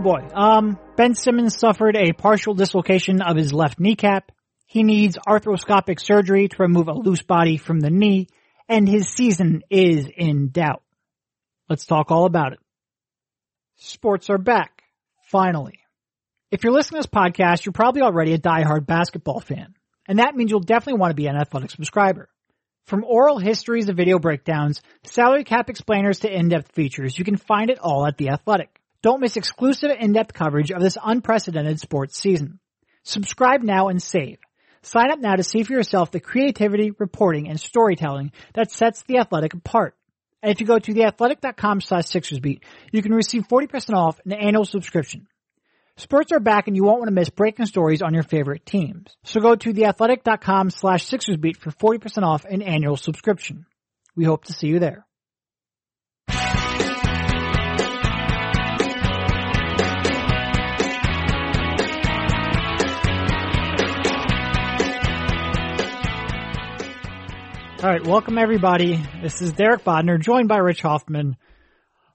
boy. Um, Ben Simmons suffered a partial dislocation of his left kneecap. He needs arthroscopic surgery to remove a loose body from the knee, and his season is in doubt. Let's talk all about it. Sports are back. Finally. If you're listening to this podcast, you're probably already a diehard basketball fan. And that means you'll definitely want to be an athletic subscriber. From oral histories of video breakdowns, salary cap explainers to in-depth features, you can find it all at The Athletic. Don't miss exclusive in-depth coverage of this unprecedented sports season. Subscribe now and save. Sign up now to see for yourself the creativity, reporting, and storytelling that sets The Athletic apart. And if you go to theathletic.com slash SixersBeat, you can receive 40% off an annual subscription. Sports are back and you won't want to miss breaking stories on your favorite teams. So go to theathletic.com slash SixersBeat for 40% off an annual subscription. We hope to see you there. All right, welcome everybody. This is Derek Bodner, joined by Rich Hoffman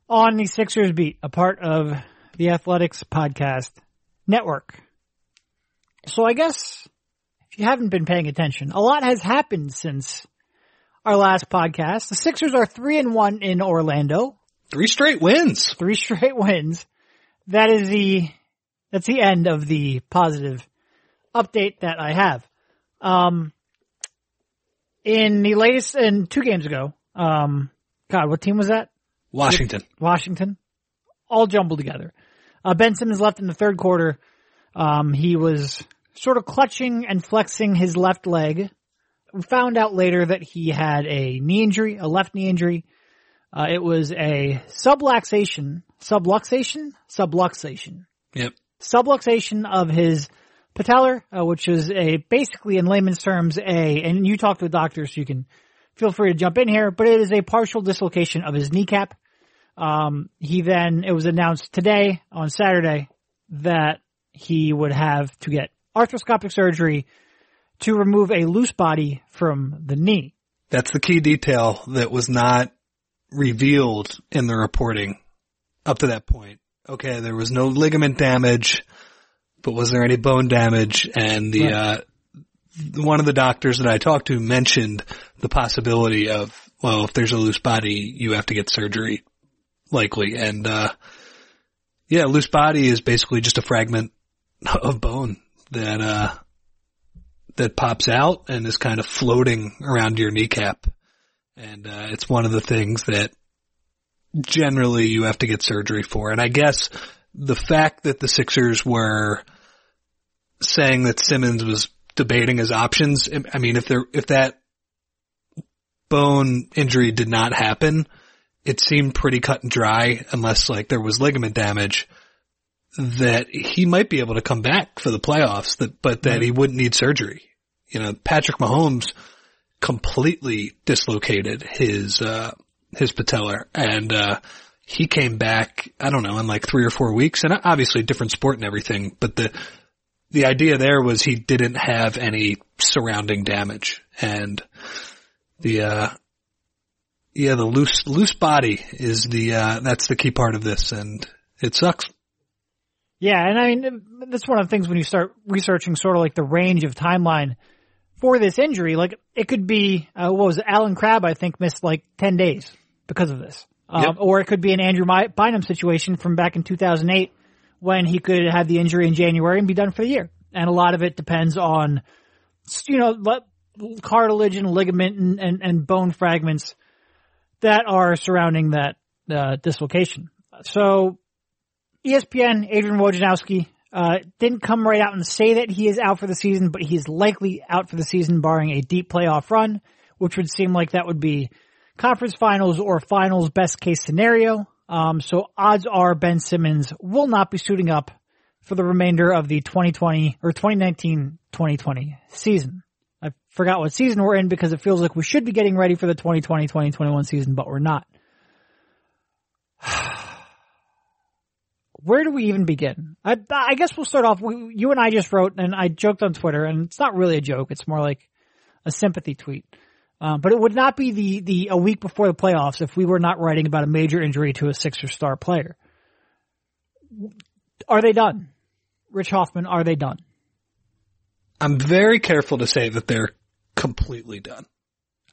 on the Sixers Beat, a part of the Athletics Podcast Network. So I guess if you haven't been paying attention, a lot has happened since our last podcast. The Sixers are three and one in Orlando. Three straight wins. Three straight wins. That is the, that's the end of the positive update that I have. Um, in the latest, in two games ago, um, God, what team was that? Washington. Washington. All jumbled together. Uh, ben Simmons left in the third quarter. Um, he was sort of clutching and flexing his left leg. We found out later that he had a knee injury, a left knee injury. Uh, it was a subluxation, subluxation, subluxation, Yep. subluxation of his patellar, uh, which is a basically in layman's terms a, and you talk to a doctor so you can feel free to jump in here, but it is a partial dislocation of his kneecap. Um, he then, it was announced today on Saturday that he would have to get arthroscopic surgery to remove a loose body from the knee. That's the key detail that was not revealed in the reporting up to that point. Okay, there was no ligament damage, but was there any bone damage? And the, Right. uh, one of the doctors that I talked to mentioned the possibility of, well, if there's a loose body, you have to get surgery, likely. And, uh, yeah, loose body is basically just a fragment of bone that, uh, that pops out and is kind of floating around your kneecap. And, uh, it's one of the things that generally you have to get surgery for. And I guess the fact that the Sixers were saying that Simmons was debating his options, I mean, if there, if that bone injury did not happen, it seemed pretty cut and dry unless like there was ligament damage that he might be able to come back for the playoffs that, but that he wouldn't need surgery. You know, Patrick Mahomes completely dislocated his, uh, his patellar and, uh, he came back, I don't know, in like three or four weeks and obviously different sport and everything, but the, the idea there was he didn't have any surrounding damage and the, uh, yeah, the loose, loose body is the, uh, that's the key part of this and it sucks. Yeah, and I mean, that's one of the things when you start researching sort of like the range of timeline for this injury. Like, it could be, uh, what was it, Allen Crabbe, I think, missed like 10 days because of this. Um, Yep. Or it could be an Andrew Bynum situation from back in 2008 when he could have the injury in January and be done for the year. And a lot of it depends on, you know, cartilage and ligament and, and, and bone fragments that are surrounding that uh, dislocation. So ESPN, Adrian Wojnarowski, uh, didn't come right out and say that he is out for the season, but he's likely out for the season barring a deep playoff run, which would seem like that would be conference finals or finals best case scenario. Um, so odds are Ben Simmons will not be suiting up for the remainder of the 2020 or 2019-2020 season. I forgot what season we're in because it feels like we should be getting ready for the 2020-2021 season, but we're not. Where do we even begin? I, I guess we'll start off. You and I just wrote, and I joked on Twitter, and it's not really a joke. It's more like a sympathy tweet. Um, but it would not be the, the a week before the playoffs if we were not writing about a major injury to a Sixer star player. Are they done? Rich Hoffman, are they done? I'm very careful to say that they're completely done.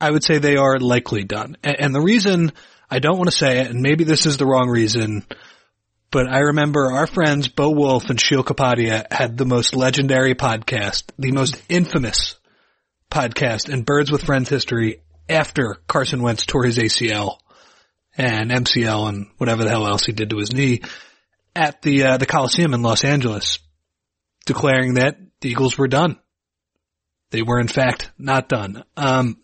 I would say they are likely done. And, and the reason I don't want to say it, and maybe this is the wrong reason, but I remember our friends Bo Wulf and Sheil Kapadia had the most legendary podcast, the most infamous podcast and Birds with Friends history after Carson Wentz tore his ACL and MCL and whatever the hell else he did to his knee at the uh, the Coliseum in Los Angeles, declaring that the Eagles were done. They were in fact not done. Um,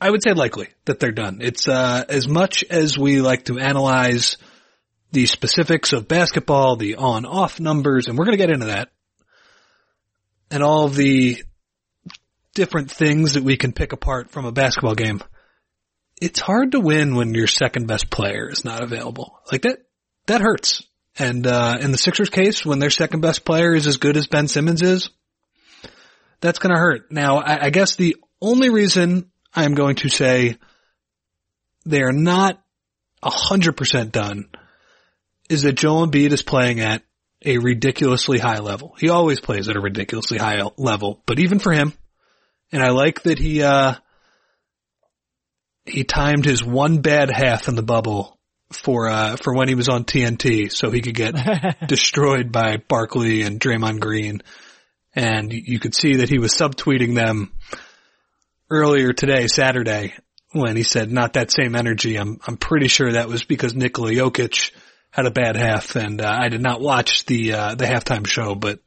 I would say likely that they're done. It's uh, as much as we like to analyze the specifics of basketball, the on-off numbers, and we're going to get into that, and all the different things that we can pick apart from a basketball game. It's hard to win when your second best player is not available. Like that, that hurts. And, uh, in the Sixers case, when their second best player is as good as Ben Simmons is, that's gonna hurt. Now, I, I guess the only reason I'm going to say they are not a hundred percent done is that Joel Embiid is playing at a ridiculously high level. He always plays at a ridiculously high level, but even for him, and I like that he, uh, he timed his one bad half in the bubble for, uh, for when he was on TNT so he could get destroyed by Barkley and Draymond Green. And you could see that he was subtweeting them earlier today, Saturday, when he said not that same energy. I'm, I'm pretty sure that was because Nikola Jokic had a bad half and, uh, I did not watch the, uh, the halftime show, but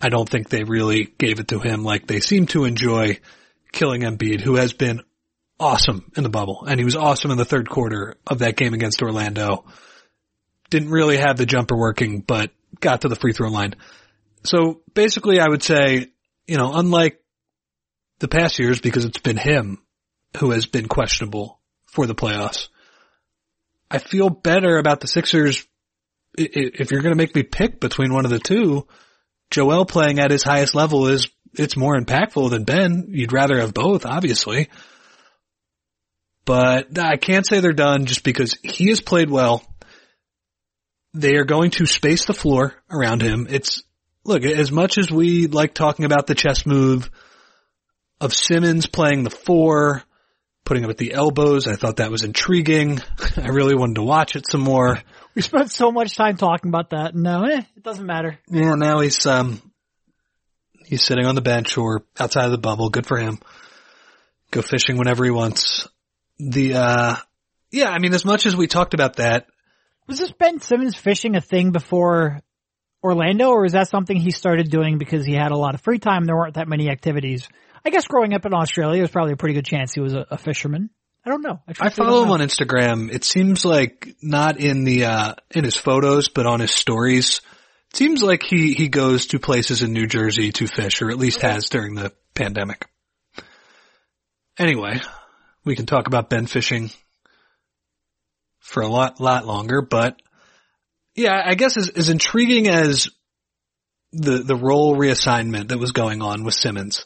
I don't think they really gave it to him like they seem to enjoy killing Embiid, who has been awesome in the bubble. And he was awesome in the third quarter of that game against Orlando. Didn't really have the jumper working, but got to the free throw line. So basically I would say, you know, unlike the past years, because it's been him who has been questionable for the playoffs, I feel better about the Sixers. If you're going to make me pick between one of the two, Joel playing at his highest level is, it's more impactful than Ben. You'd rather have both, obviously. But I can't say they're done just because he has played well. They are going to space the floor around him. It's, look, as much as we like talking about the chess move of Simmons playing the four, putting him at the elbows, I thought that was intriguing. I really wanted to watch it some more. We spent so much time talking about that. No, eh, it doesn't matter. Yeah, now he's um he's sitting on the bench or outside of the bubble. Good for him. Go fishing whenever he wants. The uh yeah, I mean as much as we talked about that. Was this Ben Simmons fishing a thing before Orlando or is that something he started doing because he had a lot of free time? There weren't that many activities. I guess growing up in Australia, there's probably a pretty good chance he was a, a fisherman. I don't know. I, I follow him on Instagram. It seems like not in the uh in his photos, but on his stories. It seems like he he goes to places in New Jersey to fish, or at least has during the pandemic. Anyway, we can talk about Ben fishing for a lot lot longer, but yeah, I guess as, as intriguing as the the role reassignment that was going on with Simmons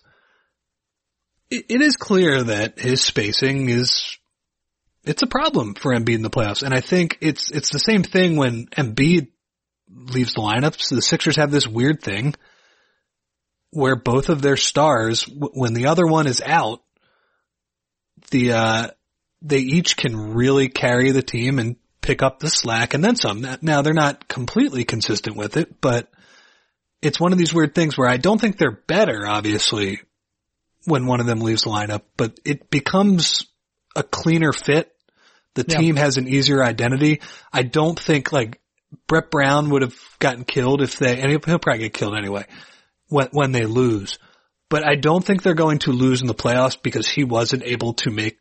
it is clear that his spacing is it's a problem for Embiid in the playoffs. And I think it's it's the same thing when Embiid leaves the lineups. The Sixers have this weird thing where both of their stars, when the other one is out, the uh, they each can really carry the team and pick up the slack and then some. Now they're not completely consistent with it, but it's one of these weird things where I don't think they're better, obviously, when one of them leaves the lineup, but it becomes a cleaner fit. The yeah. team has an easier identity. I don't think like Brett Brown would have gotten killed if they, and he'll, he'll probably get killed anyway when, when they lose. But I don't think they're going to lose in the playoffs because he wasn't able to make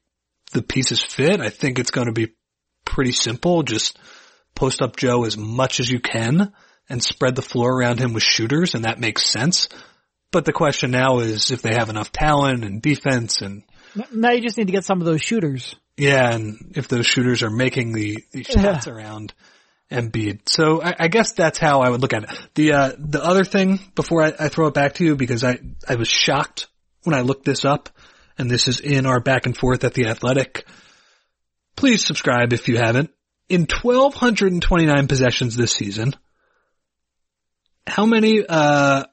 the pieces fit. I think it's going to be pretty simple. Just post up Joe as much as you can and spread the floor around him with shooters and that makes sense. But the question now is if they have enough talent and defense and now you just need to get some of those shooters. Yeah, and if those shooters are making the, the shots yeah. around Embiid. So I, I, guess that's how I would look at it. The uh, the other thing before I, I throw it back to you because I I was shocked when I looked this up, and this is in our back and forth at the Athletic. Please subscribe if you haven't. In 1,229 possessions this season, how many, uh,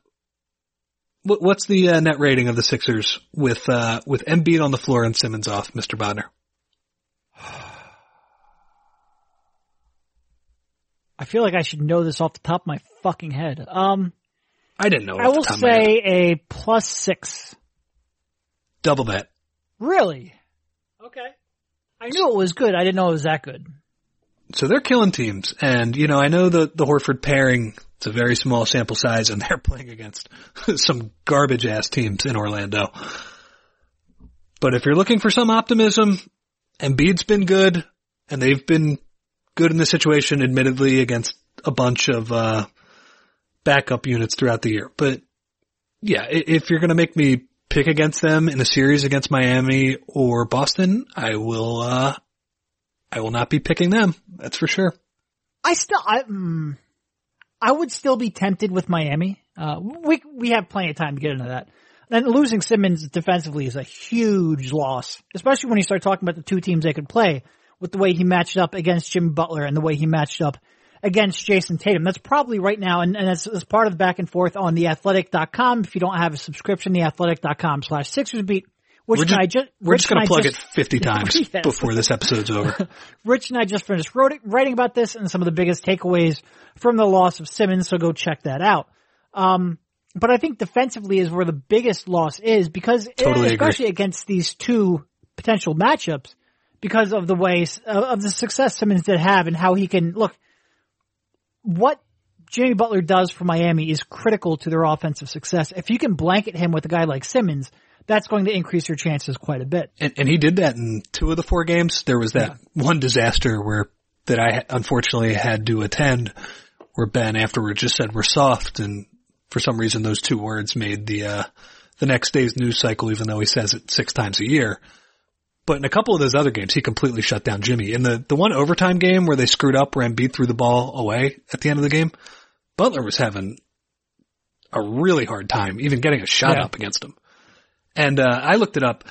what, what's the uh, net rating of the Sixers with, uh, with Embiid on the floor and Simmons off, Mr. Bodner? I feel like I should know this off the top of my fucking head. Um, I didn't know. I will say a plus six. Double that. Really? Okay. I knew it was good. I didn't know it was that good. So they're killing teams, and you know I know the the Horford pairing. It's a very small sample size, and they're playing against some garbage ass teams in Orlando. But if you're looking for some optimism, Embiid's been good, and they've been good in the situation, admittedly, against a bunch of uh, backup units throughout the year. But yeah, if you're going to make me pick against them in a series against Miami or Boston, I will. Uh, I will not be picking them. That's for sure. I still, I, mm, I would still be tempted with Miami. Uh, we we have plenty of time to get into that. And losing Simmons defensively is a huge loss, especially when you start talking about the two teams they could play with the way he matched up against Jimmy Butler and the way he matched up against Jayson Tatum. That's probably right now, and, and that's, part of the back and forth on theathletic.com. If you don't have a subscription, theathletic.com slash Sixers beat. Which we're just, I just, we're just going to plug just, it 50 times yes. before this episode's over. Rich and I just finished wrote, writing about this and some of the biggest takeaways from the loss of Simmons, so go check that out. Um, but I think defensively is where the biggest loss is because, totally especially agree. against these two potential matchups, because of the ways of the success Simmons did have and how he can look. What Jimmy Butler does for Miami is critical to their offensive success. If you can blanket him with a guy like Simmons, that's going to increase your chances quite a bit. And, and he did that in two of the four games. There was that yeah. one disaster where that I unfortunately had to attend, where Ben afterwards just said we're soft, and for some reason those two words made the uh, the next day's news cycle, even though he says it six times a year. But in a couple of those other games, he completely shut down Jimmy. In the, the one overtime game where they screwed up, where Embiid threw the ball away at the end of the game, Butler was having a really hard time even getting a shot yeah. up against him. And, uh, I looked it up.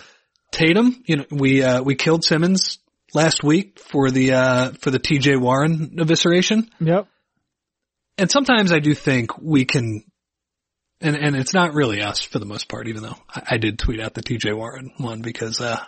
Tatum, you know, we, uh, we killed Simmons last week for the, uh, for the TJ Warren evisceration. Yep. And sometimes I do think we can, and, and it's not really us for the most part, even though I, I did tweet out the TJ Warren one because, uh,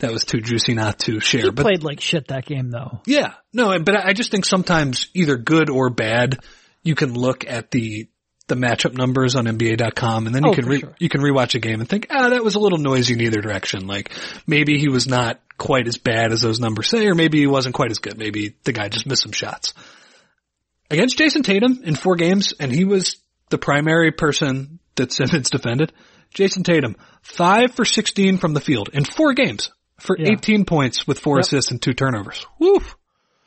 that was too juicy not to share. He but played like shit that game though. Yeah, no, but I just think sometimes either good or bad, you can look at the the matchup numbers on NBA.com and then you oh, can re- sure. you can rewatch a game and think, ah, that was a little noisy in either direction. Like maybe he was not quite as bad as those numbers say, or maybe he wasn't quite as good. Maybe the guy just missed some shots. Against Jayson Tatum in four games, and he was the primary person that Simmons defended. Jayson Tatum, five for 16 from the field in four games for Yeah. 18 points with four Yep. assists and two turnovers. Woof.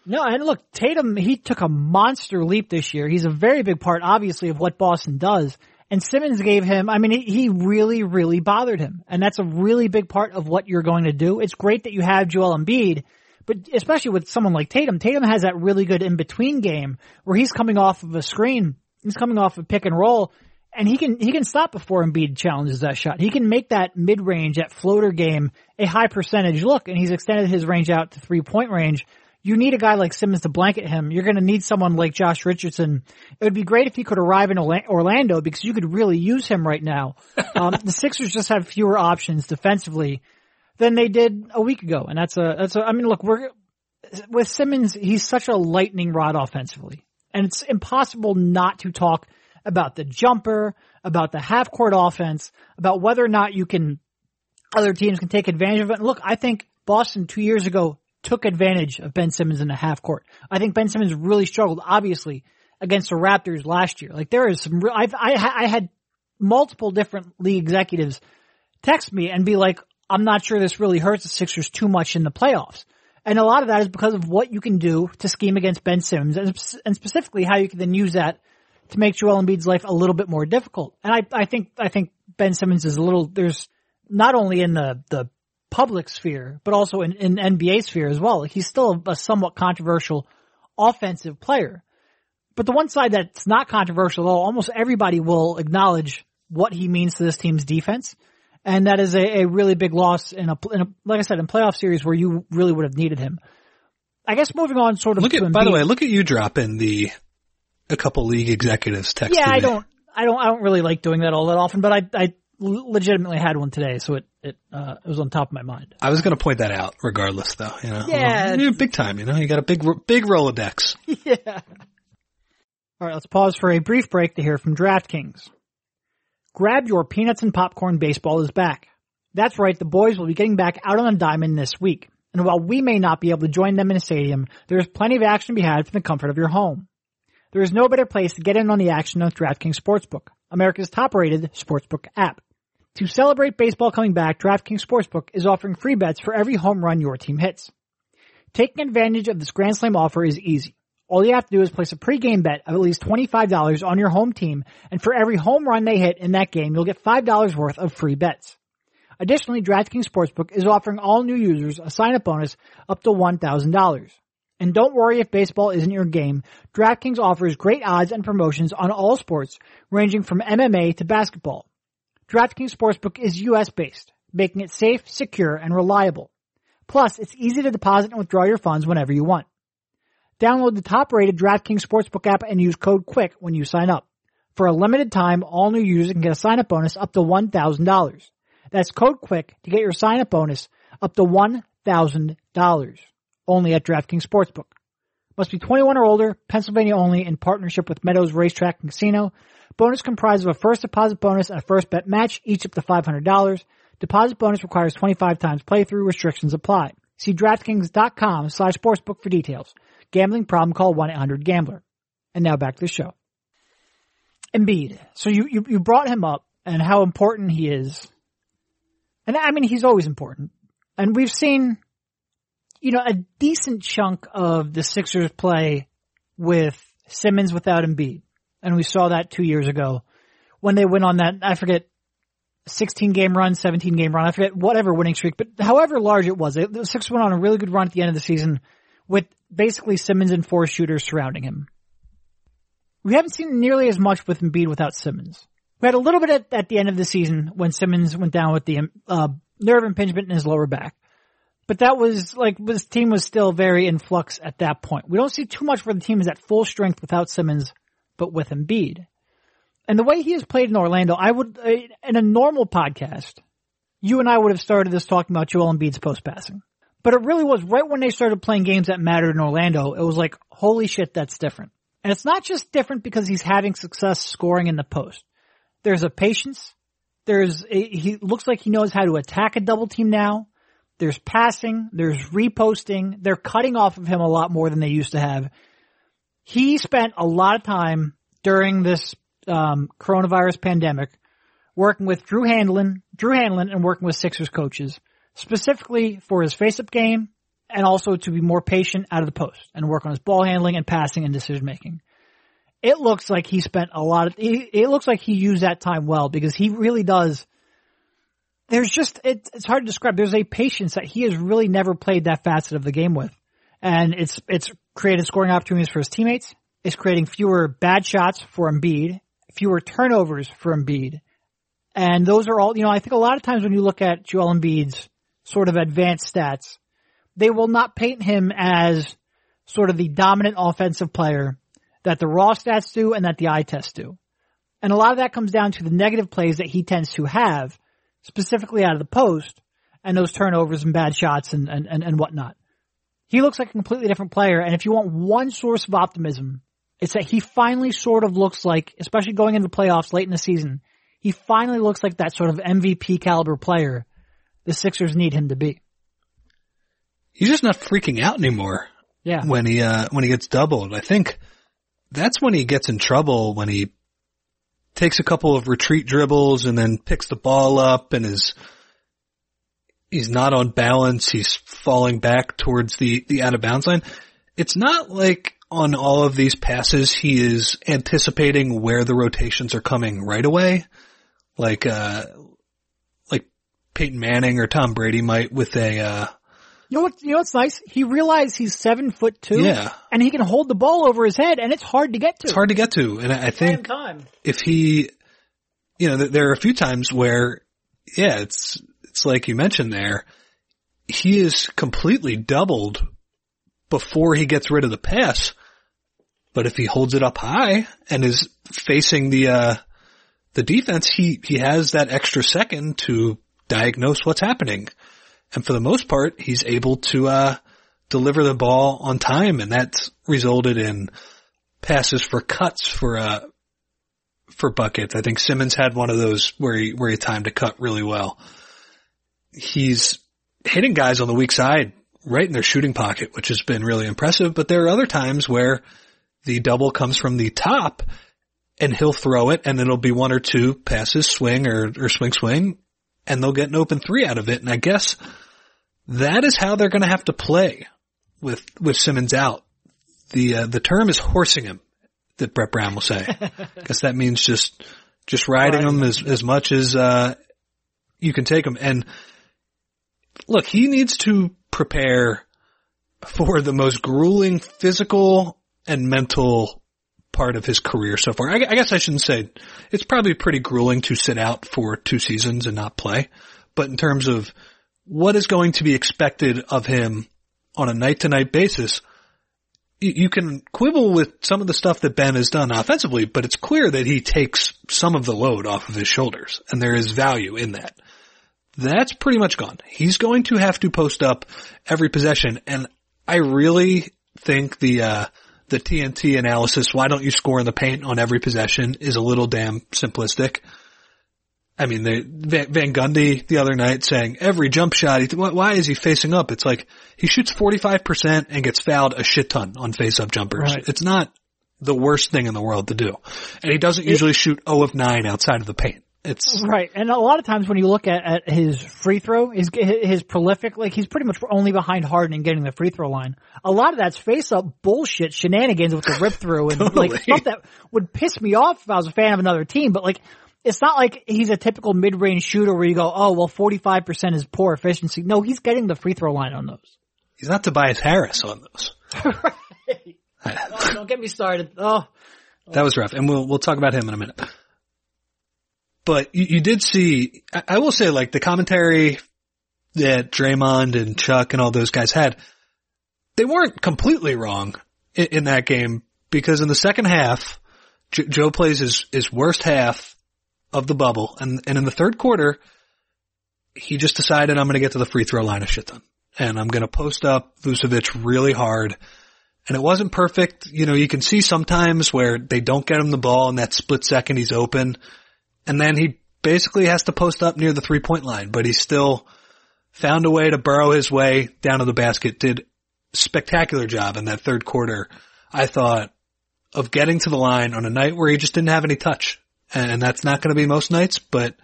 No, and look, Tatum, he took a monster leap this year. He's a very big part, obviously, of what Boston does. And Simmons gave him, I mean, he, really, really bothered him. And that's a really big part of what you're going to do. It's great that you have Joel Embiid, but especially with someone like Tatum, Tatum has that really good in-between game where he's coming off of a screen, he's coming off a pick and roll, and he can, he can stop before Embiid challenges that shot. He can make that mid-range, that floater game, a high percentage look, and he's extended his range out to three-point range you need a guy like Simmons to blanket him. You're going to need someone like Josh Richardson. It would be great if he could arrive in Orlando because you could really use him right now. Um, the Sixers just have fewer options defensively than they did a week ago, and that's a that's a. I mean, look, we're with Simmons. He's such a lightning rod offensively, and it's impossible not to talk about the jumper, about the half court offense, about whether or not you can other teams can take advantage of it. And look, I think Boston two years ago took advantage of Ben Simmons in the half court. I think Ben Simmons really struggled, obviously, against the Raptors last year. Like there is some real, I've, I, I had multiple different league executives text me and be like, I'm not sure this really hurts the Sixers too much in the playoffs. And a lot of that is because of what you can do to scheme against Ben Simmons and, and specifically how you can then use that to make Joel Embiid's life a little bit more difficult. And I, I think, I think Ben Simmons is a little, there's not only in the, the public sphere, but also in, in NBA sphere as well. He's still a, a somewhat controversial offensive player. But the one side that's not controversial at all, almost everybody will acknowledge what he means to this team's defense. And that is a, a really big loss in a, in a, like I said, in playoff series where you really would have needed him. I guess moving on sort of Look at, by the way, look at you dropping the a couple league executives text. Yeah, I don't, I don't, I don't really like doing that all that often, but I, I legitimately had one today, so it, it, uh, it was on top of my mind. I was going to point that out regardless though, you know. Yeah. You're big time, you know. You got a big big Rolodex. yeah. All right, let's pause for a brief break to hear from DraftKings. Grab your peanuts and popcorn baseball is back. That's right, the boys will be getting back out on a diamond this week. And while we may not be able to join them in a stadium, there is plenty of action to be had from the comfort of your home. There is no better place to get in on the action than DraftKings Sportsbook, America's top rated sportsbook app. To celebrate baseball coming back, DraftKings Sportsbook is offering free bets for every home run your team hits. Taking advantage of this Grand Slam offer is easy. All you have to do is place a pregame bet of at least $25 on your home team, and for every home run they hit in that game, you'll get $5 worth of free bets. Additionally, DraftKings Sportsbook is offering all new users a sign-up bonus up to $1,000. And don't worry if baseball isn't your game. DraftKings offers great odds and promotions on all sports, ranging from MMA to basketball. DraftKings Sportsbook is US based, making it safe, secure, and reliable. Plus, it's easy to deposit and withdraw your funds whenever you want. Download the top rated DraftKings Sportsbook app and use code QUICK when you sign up. For a limited time, all new users can get a sign up bonus up to $1,000. That's code QUICK to get your sign up bonus up to $1,000. Only at DraftKings Sportsbook. Must be 21 or older, Pennsylvania only, in partnership with Meadows Racetrack and Casino. Bonus comprised of a first deposit bonus and a first bet match, each up to $500. Deposit bonus requires 25 times playthrough. Restrictions apply. See DraftKings.com slash sportsbook for details. Gambling problem call 1-800-GAMBLER. And now back to the show. Embiid. So you, you, you brought him up and how important he is. And I mean, he's always important. And we've seen, you know, a decent chunk of the Sixers play with Simmons without Embiid. And we saw that two years ago when they went on that, I forget, 16 game run, 17 game run, I forget whatever winning streak, but however large it was, the Six went on a really good run at the end of the season with basically Simmons and four shooters surrounding him. We haven't seen nearly as much with Embiid without Simmons. We had a little bit at, at the end of the season when Simmons went down with the uh, nerve impingement in his lower back. But that was like this team was still very in flux at that point. We don't see too much where the team is at full strength without Simmons, but with Embiid. And the way he has played in Orlando, I would uh, in a normal podcast, you and I would have started this talking about Joel Embiid's post passing. But it really was right when they started playing games that mattered in Orlando. It was like, holy shit, that's different. And it's not just different because he's having success scoring in the post. There's a patience. There's a, he looks like he knows how to attack a double team now. There's passing. There's reposting. They're cutting off of him a lot more than they used to have. He spent a lot of time during this um, coronavirus pandemic working with Drew Hanlen, Drew Hanlen, and working with Sixers coaches specifically for his face-up game and also to be more patient out of the post and work on his ball handling and passing and decision making. It looks like he spent a lot of, it looks like he used that time well because he really does. There's just, it, it's hard to describe. There's a patience that he has really never played that facet of the game with. And it's, it's created scoring opportunities for his teammates. It's creating fewer bad shots for Embiid, fewer turnovers for Embiid. And those are all, you know, I think a lot of times when you look at Joel Embiid's sort of advanced stats, they will not paint him as sort of the dominant offensive player that the raw stats do and that the eye test do. And a lot of that comes down to the negative plays that he tends to have, specifically out of the post, and those turnovers and bad shots and, and, and, and whatnot. He looks like a completely different player, and if you want one source of optimism, it's that he finally sort of looks like, especially going into the playoffs late in the season, he finally looks like that sort of MVP caliber player the Sixers need him to be. He's just not freaking out anymore. Yeah. When he uh when he gets doubled. I think that's when he gets in trouble when he takes a couple of retreat dribbles and then picks the ball up and is he's not on balance, he's falling back towards the the out of bounds line. It's not like on all of these passes he is anticipating where the rotations are coming right away. Like uh like Peyton Manning or Tom Brady might with a uh You know what? You know what's nice? He realized he's seven foot two. Yeah. And he can hold the ball over his head, and it's hard to get to. it's hard to get to. And I I think time. if he, you know, th- there are a few times where, yeah, it's, it's like you mentioned there, he is completely doubled before he gets rid of the pass. But if he holds it up high and is facing the, uh, the defense, he, he has that extra second to diagnose what's happening. And for the most part, he's able to, uh, deliver the ball on time and that's resulted in passes for cuts for, uh, for buckets. I think Simmons had one of those where he, where he timed a cut really well. He's hitting guys on the weak side right in their shooting pocket, which has been really impressive. But there are other times where the double comes from the top and he'll throw it and then it'll be one or two passes, swing or, or swing swing, and they'll get an open three out of it. And I guess that is how they're going to have to play with, with Simmons out. The, uh, the term is horsing him that Brett Brown will say. I guess that means just, just riding him as, as much as, uh, you can take him. And look, he needs to prepare for the most grueling physical and mental part of his career so far. I, I, guess I shouldn't say it's probably pretty grueling to sit out for two seasons and not play, but in terms of what is going to be expected of him on a night to night basis, you, you can quibble with some of the stuff that Ben has done offensively, but it's clear that he takes some of the load off of his shoulders and there is value in that that's pretty much gone. He's going to have to post up every possession. And I really think the, uh, the TNT analysis, why don't you score in the paint on every possession is a little damn simplistic. I mean, the, Van Gundy the other night saying every jump shot, he, why is he facing up? It's like he shoots 45% and gets fouled a shit ton on face up jumpers. Right. It's not the worst thing in the world to do. And he doesn't usually shoot 0 of 9 outside of the paint. It's right, and a lot of times when you look at, at his free throw, his his prolific, like he's pretty much only behind Harden in getting the free throw line. A lot of that's face up bullshit shenanigans with the rip through and totally. like stuff that would piss me off if I was a fan of another team. But like, it's not like he's a typical mid range shooter where you go, oh well, forty five percent is poor efficiency. No, he's getting the free throw line on those. He's not Tobias Harris on those. right. oh, don't get me started. Oh. That was rough, and we'll we'll talk about him in a minute but you, you did see, I, I will say like the commentary that Draymond and Chuck and all those guys had, they weren't completely wrong in, in that game because in the second half, J- Joe plays his, his worst half of the bubble and, and in the third quarter, he just decided I'm going to get to the free throw line a shit ton and I'm going to post up Vucevic really hard. And it wasn't perfect. You know, you can see sometimes where they don't get him the ball in that split second he's open and then he basically has to post up near the three point line, but he still found a way to burrow his way down to the basket, did spectacular job in that third quarter. I thought of getting to the line on a night where he just didn't have any touch. And that's not going to be most nights, but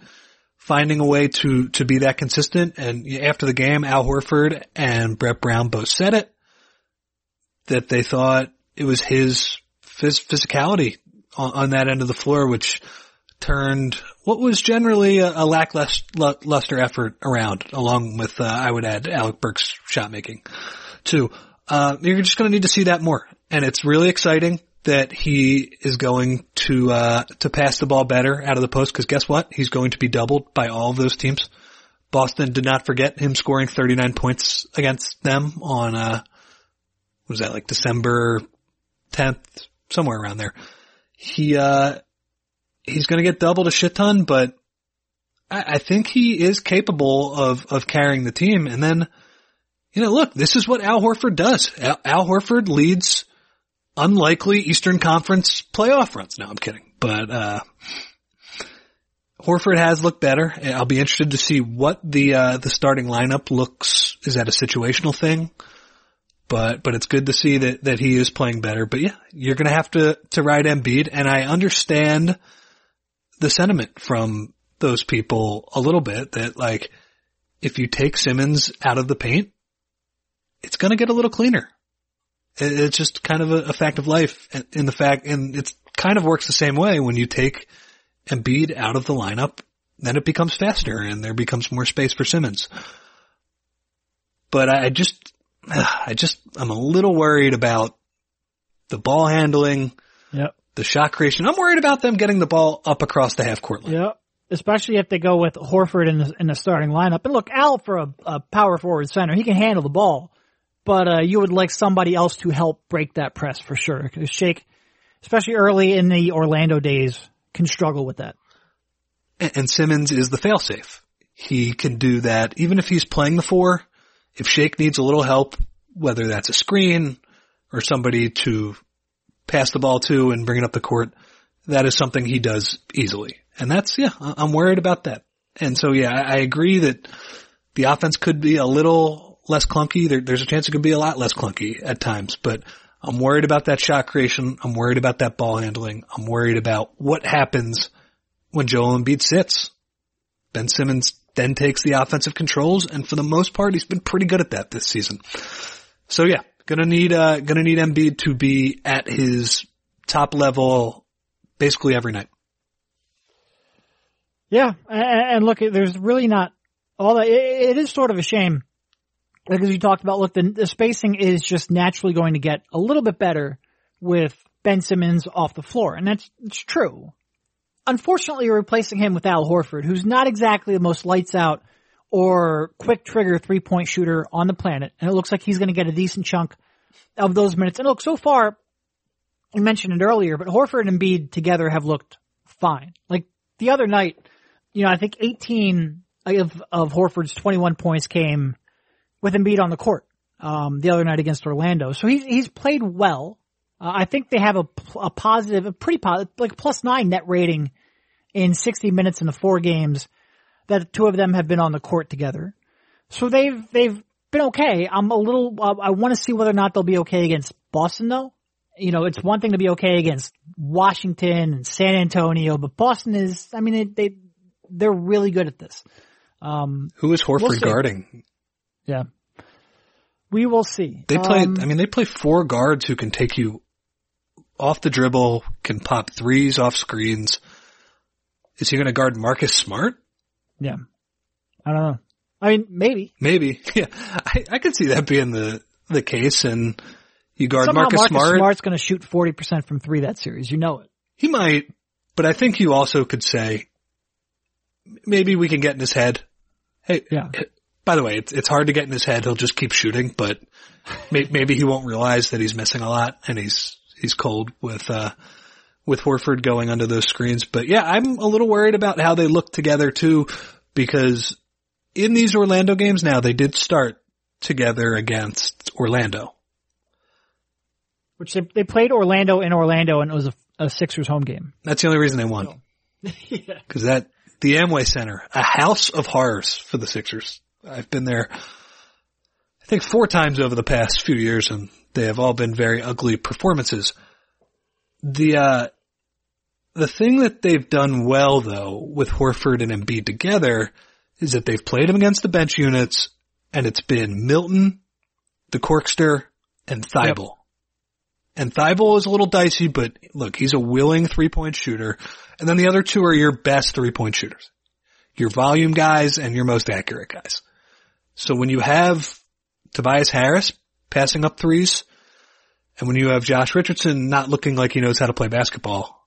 finding a way to, to be that consistent. And after the game, Al Horford and Brett Brown both said it, that they thought it was his phys- physicality on, on that end of the floor, which turned what was generally a, a lackluster effort around, along with, uh, I would add, Alec Burks shot making too. Uh, you're just going to need to see that more. And it's really exciting that he is going to, uh, to pass the ball better out of the post because guess what? He's going to be doubled by all of those teams. Boston did not forget him scoring 39 points against them on, uh, was that like December 10th? Somewhere around there. He, uh, he's going to get doubled a shit ton, but I, I think he is capable of, of carrying the team. And then, you know, look, this is what Al Horford does. Al, Al Horford leads unlikely Eastern Conference playoff runs. No, I'm kidding. But, uh, Horford has looked better. I'll be interested to see what the, uh, the starting lineup looks. Is that a situational thing? But, but it's good to see that, that he is playing better. But yeah, you're going to have to, to ride Embiid. And I understand the sentiment from those people a little bit that like, if you take Simmons out of the paint, it's going to get a little cleaner. It's just kind of a, a fact of life in the fact, and it kind of works the same way when you take Embiid out of the lineup, then it becomes faster and there becomes more space for Simmons. But I just, I just, I'm a little worried about the ball handling. Yep the shot creation. I'm worried about them getting the ball up across the half court line. Yeah. Especially if they go with Horford in the, in the starting lineup. And look, Al for a, a power forward center, he can handle the ball, but uh, you would like somebody else to help break that press for sure. Because Shake, especially early in the Orlando days, can struggle with that. And, and Simmons is the failsafe. He can do that even if he's playing the four. If Shake needs a little help, whether that's a screen or somebody to pass the ball to and bring it up the court, that is something he does easily. And that's, yeah, I'm worried about that. And so, yeah, I, agree that the offense could be a little less clunky. There, there's a chance it could be a lot less clunky at times, but I'm worried about that shot creation. I'm worried about that ball handling. I'm worried about what happens when Joel Embiid sits. Ben Simmons then takes the offensive controls, and for the most part, he's been pretty good at that this season. So yeah, gonna need uh, gonna need Embiid to be at his top level basically every night. Yeah, and look, there's really not all that. It is sort of a shame because you talked about, look, the, the spacing is just naturally going to get a little bit better with Ben Simmons off the floor, and that's it's true. Unfortunately, you're replacing him with Al Horford, who's not exactly the most lights out or quick trigger three point shooter on the planet, and it looks like he's going to get a decent chunk of those minutes. And look, so far, you mentioned it earlier, but Horford and Embiid together have looked fine. Like the other night, you know, I think 18 of, of Horford's 21 points came with Embiid on the court, um, the other night against Orlando. So he's, he's played well. Uh, I think they have a, a positive, a pretty positive, like plus nine net rating in 60 minutes in the four games that the two of them have been on the court together. So they've, they've been okay. I'm a little, uh, I want to see whether or not they'll be okay against Boston though. You know, it's one thing to be okay against Washington and San Antonio, but Boston is, I mean, they, they they're really good at this. Um, Who is Horford we'll guarding? Yeah. We will see. They play, um, I mean, they play four guards who can take you off the dribble, can pop threes off screens. Is he going to guard Marcus Smart? Yeah. I don't know. I mean, maybe. Maybe. Yeah. I, I could see that being the, the case and you guard Somehow Marcus, Marcus Smart. Smart's going to shoot 40% from three that series. You know it. He might, but I think you also could say, maybe we can get in his head. Hey, yeah. By the way, it's it's hard to get in his head. He'll just keep shooting, but maybe he won't realize that he's missing a lot and he's he's cold with uh with Horford going under those screens. But yeah, I'm a little worried about how they look together too, because in these Orlando games now they did start together against Orlando. Which they, they played Orlando in Orlando and it was a, a Sixers home game. That's the only reason they won. yeah. Cause that, the Amway Center, a house of horrors for the Sixers. I've been there, I think four times over the past few years and they have all been very ugly performances. The, uh, the thing that they've done well though with Horford and Embiid together is that they've played them against the bench units and it's been Milton, the Corkster, and Thybulle. Yep. And Thybulle is a little dicey, but look, he's a willing three point shooter. And then the other two are your best three point shooters. Your volume guys and your most accurate guys. So when you have Tobias Harris passing up threes, and when you have Josh Richardson not looking like he knows how to play basketball,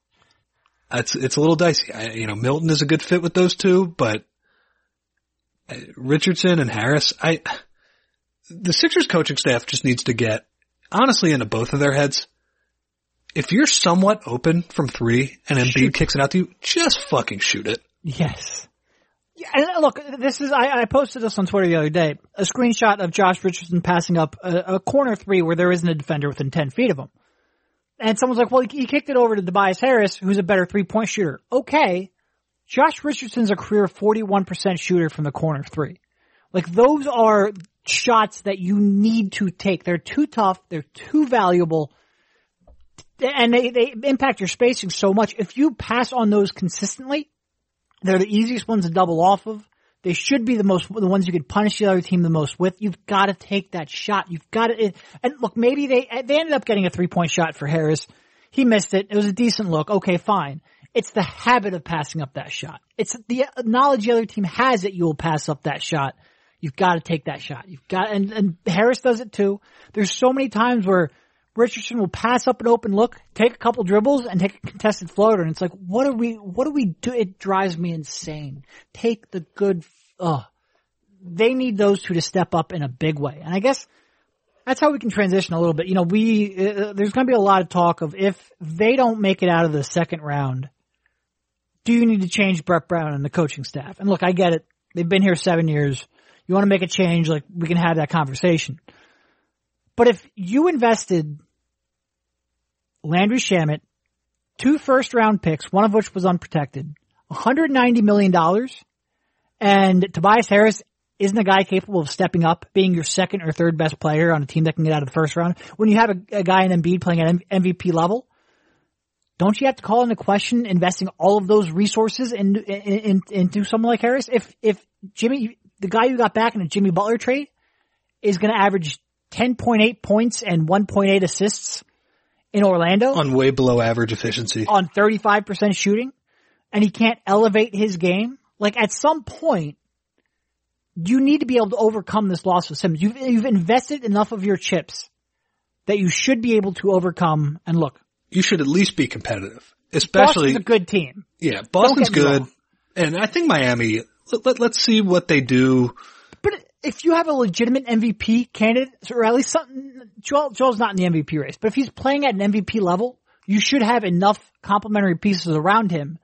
it's, it's a little dicey. I, you know, Milton is a good fit with those two, but uh, Richardson and Harris, I, the Sixers coaching staff just needs to get honestly into both of their heads. If you're somewhat open from three and Embiid shoot. kicks it out to you, just fucking shoot it. Yes. Yeah, and look, this is, I, I, posted this on Twitter the other day, a screenshot of Josh Richardson passing up a, a, corner three where there isn't a defender within 10 feet of him. And someone's like, well, he, kicked it over to Tobias Harris, who's a better three point shooter. Okay. Josh Richardson's a career 41% shooter from the corner three. Like those are shots that you need to take. They're too tough. They're too valuable. And they, they impact your spacing so much. If you pass on those consistently, they're the easiest ones to double off of. They should be the most, the ones you could punish the other team the most with. You've got to take that shot. You've got to, and look, maybe they, they ended up getting a three point shot for Harris. He missed it. It was a decent look. Okay, fine. It's the habit of passing up that shot. It's the knowledge the other team has that you will pass up that shot. You've got to take that shot. You've got, and, and Harris does it too. There's so many times where Richardson will pass up an open look, take a couple dribbles, and take a contested floater, and it's like, what are we, what do we do? It drives me insane. Take the good, ugh. They need those two to step up in a big way. And I guess That's how we can transition a little bit. You know, we uh, there's going to be a lot of talk of if they don't make it out of the second round, do you need to change Brett Brown and the coaching staff? And look, I get it. They've been here seven years. You want to make a change, like we can have that conversation. But if you invested Landry Shamet, two first round picks, one of which was unprotected, $190 million, and Tobias Harris isn't a guy capable of stepping up, being your second or third best player on a team that can get out of the first round. When you have a, a guy in Embiid playing at MVP level, don't you have to call into question investing all of those resources in, in, in, into someone like Harris? If if Jimmy, the guy you got back in a Jimmy Butler trade, is going to average 10.8 points and 1.8 assists in Orlando on way below average efficiency on 35% shooting, and he can't elevate his game, like at some point you need to be able to overcome this loss of Simmons. You've, you've invested enough of your chips that you should be able to overcome. And look, you should at least be competitive, especially Boston's a good team. Yeah, Boston's good, and I think Miami. Let, let, let's see what they do. If you have a legitimate MVP candidate, or at least something, Joel, Joel's not in the MVP race, but if he's playing at an MVP level, you should have enough complementary pieces around him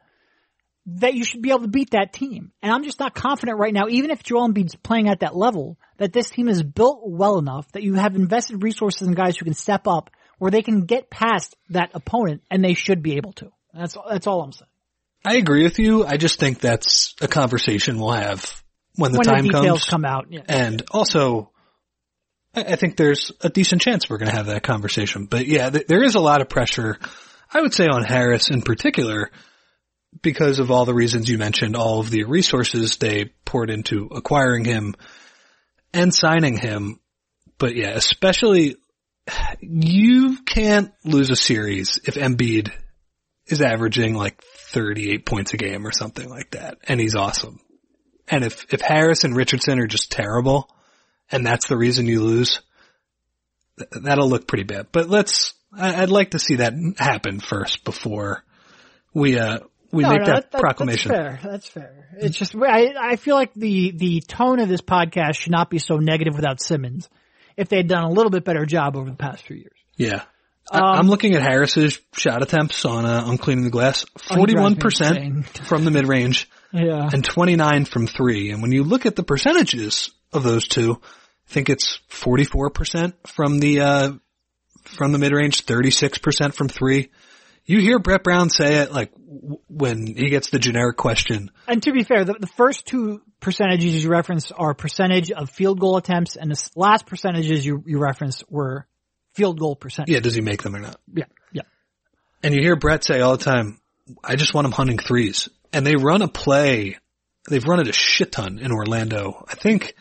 that you should be able to beat that team. And I'm just not confident right now, even if Joel Embiid's playing at that level, that this team is built well enough that you have invested resources in guys who can step up where they can get past that opponent and they should be able to. That's, that's all I'm saying. I agree with you. I just think that's a conversation we'll have when the when time the details comes. come out. Yeah. And also, I think there's a decent chance we're going to have that conversation. But yeah, th- there is a lot of pressure, I would say on Harris in particular, because of all the reasons you mentioned, all of the resources they poured into acquiring him and signing him. But yeah, especially you can't lose a series if Embiid is averaging like 38 points a game or something like that. And he's awesome. And if, if Harris and Richardson are just terrible and that's the reason you lose, th- that'll look pretty bad. But let's, I, I'd like to see that happen first before we, uh, we No, make no, that, that- proclamation. That's fair. That's fair. It's just I I feel like the the tone of this podcast should not be so negative without Simmons. If they had done a little bit better job over the past few years. Yeah. Um, I'm looking at Harris's shot attempts on, uh, on cleaning the glass. Oh, drives me 41% from the mid range. Yeah. and 29 from three. And when you look at the percentages of those two, I think it's 44% from the, uh, from the mid range, 36% from three. You hear Brett Brown say it like w- when he gets the generic question. And to be fair, the, the first two percentages you referenced are percentage of field goal attempts, and the last percentages you you referenced were field goal percentage. Yeah, does he make them or not? Yeah. Yeah. And you hear Brett say all the time, I just want him hunting threes. And they run a play, they've run it a shit ton in Orlando. I think,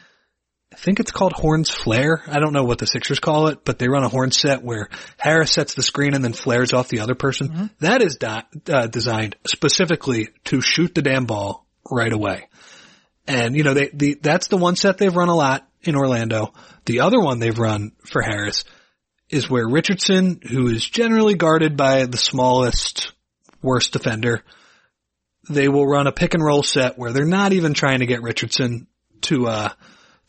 I think it's called Horns Flare. I don't know what the Sixers call it, but they run a horn set where Harris sets the screen and then flares off the other person. That is di- uh, designed specifically to shoot the damn ball right away. And you know, they, the, that's the one set they've run a lot in Orlando. The other one they've run for Harris is where Richardson, who is generally guarded by the smallest, worst defender, they will run a pick and roll set where they're not even trying to get Richardson to, uh,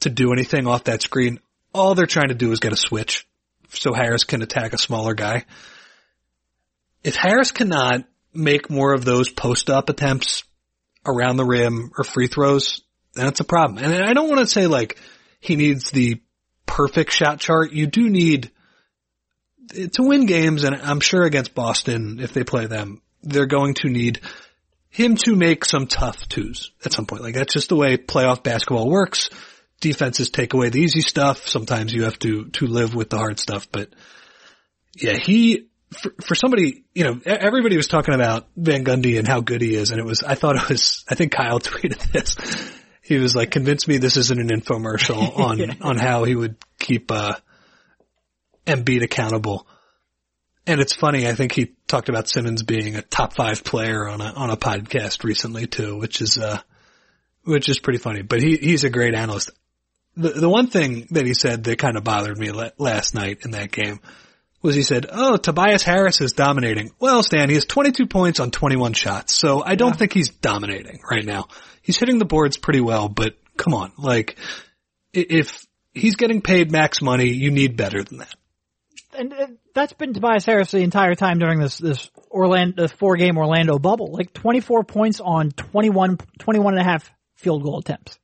to do anything off that screen. All they're trying to do is get a switch so Harris can attack a smaller guy. If Harris cannot make more of those post up attempts around the rim or free throws, then it's a problem. And I don't want to say like he needs the perfect shot chart. You do need to win games, and I'm sure against Boston, if they play them, they're going to need him to make some tough twos at some point. Like that's just the way playoff basketball works. Defenses take away the easy stuff. Sometimes you have to, to live with the hard stuff, but yeah, he, for, for somebody, you know, everybody was talking about Van Gundy and how good he is. And it was, I thought it was, I think Kyle tweeted this. He was like, convince me this isn't an infomercial on, on how he would keep, uh, Embiid accountable. And it's funny, I think he talked about Simmons being a top five player on a, on a podcast recently too, which is, uh, which is pretty funny, but he, he's a great analyst. The, the one thing that he said that kind of bothered me la- last night in that game was he said, oh, Tobias Harris is dominating. Well, Stan, he has 22 points on 21 shots, so I don't think he's dominating right now. He's hitting the boards pretty well, but come on, like, if, he's getting paid max money. You need better than that. And uh, that's been Tobias Harris the entire time during this, this Orlando, four game Orlando bubble. Like 24 points on 21, 21 and a half field goal attempts.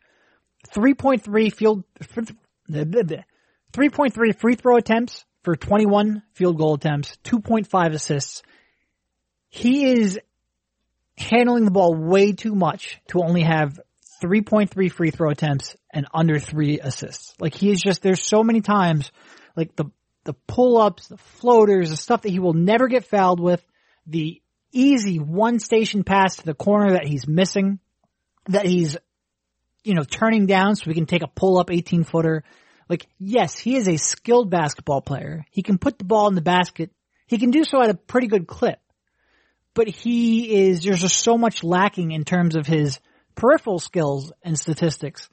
3.3 field, 3.3 free throw attempts for 21 field goal attempts, 2.5 assists. He is handling the ball way too much to only have 3.3 free throw attempts and under three assists. Like he is just, there's so many times, like the, the pull ups, the floaters, the stuff that he will never get fouled with, the easy one station pass to the corner that he's missing, that he's, you know, turning down so we can take a pull up 18 footer. Like, yes, he is a skilled basketball player. He can put the ball in the basket. He can do so at a pretty good clip. But he is, there's just so much lacking in terms of his peripheral skills and statistics.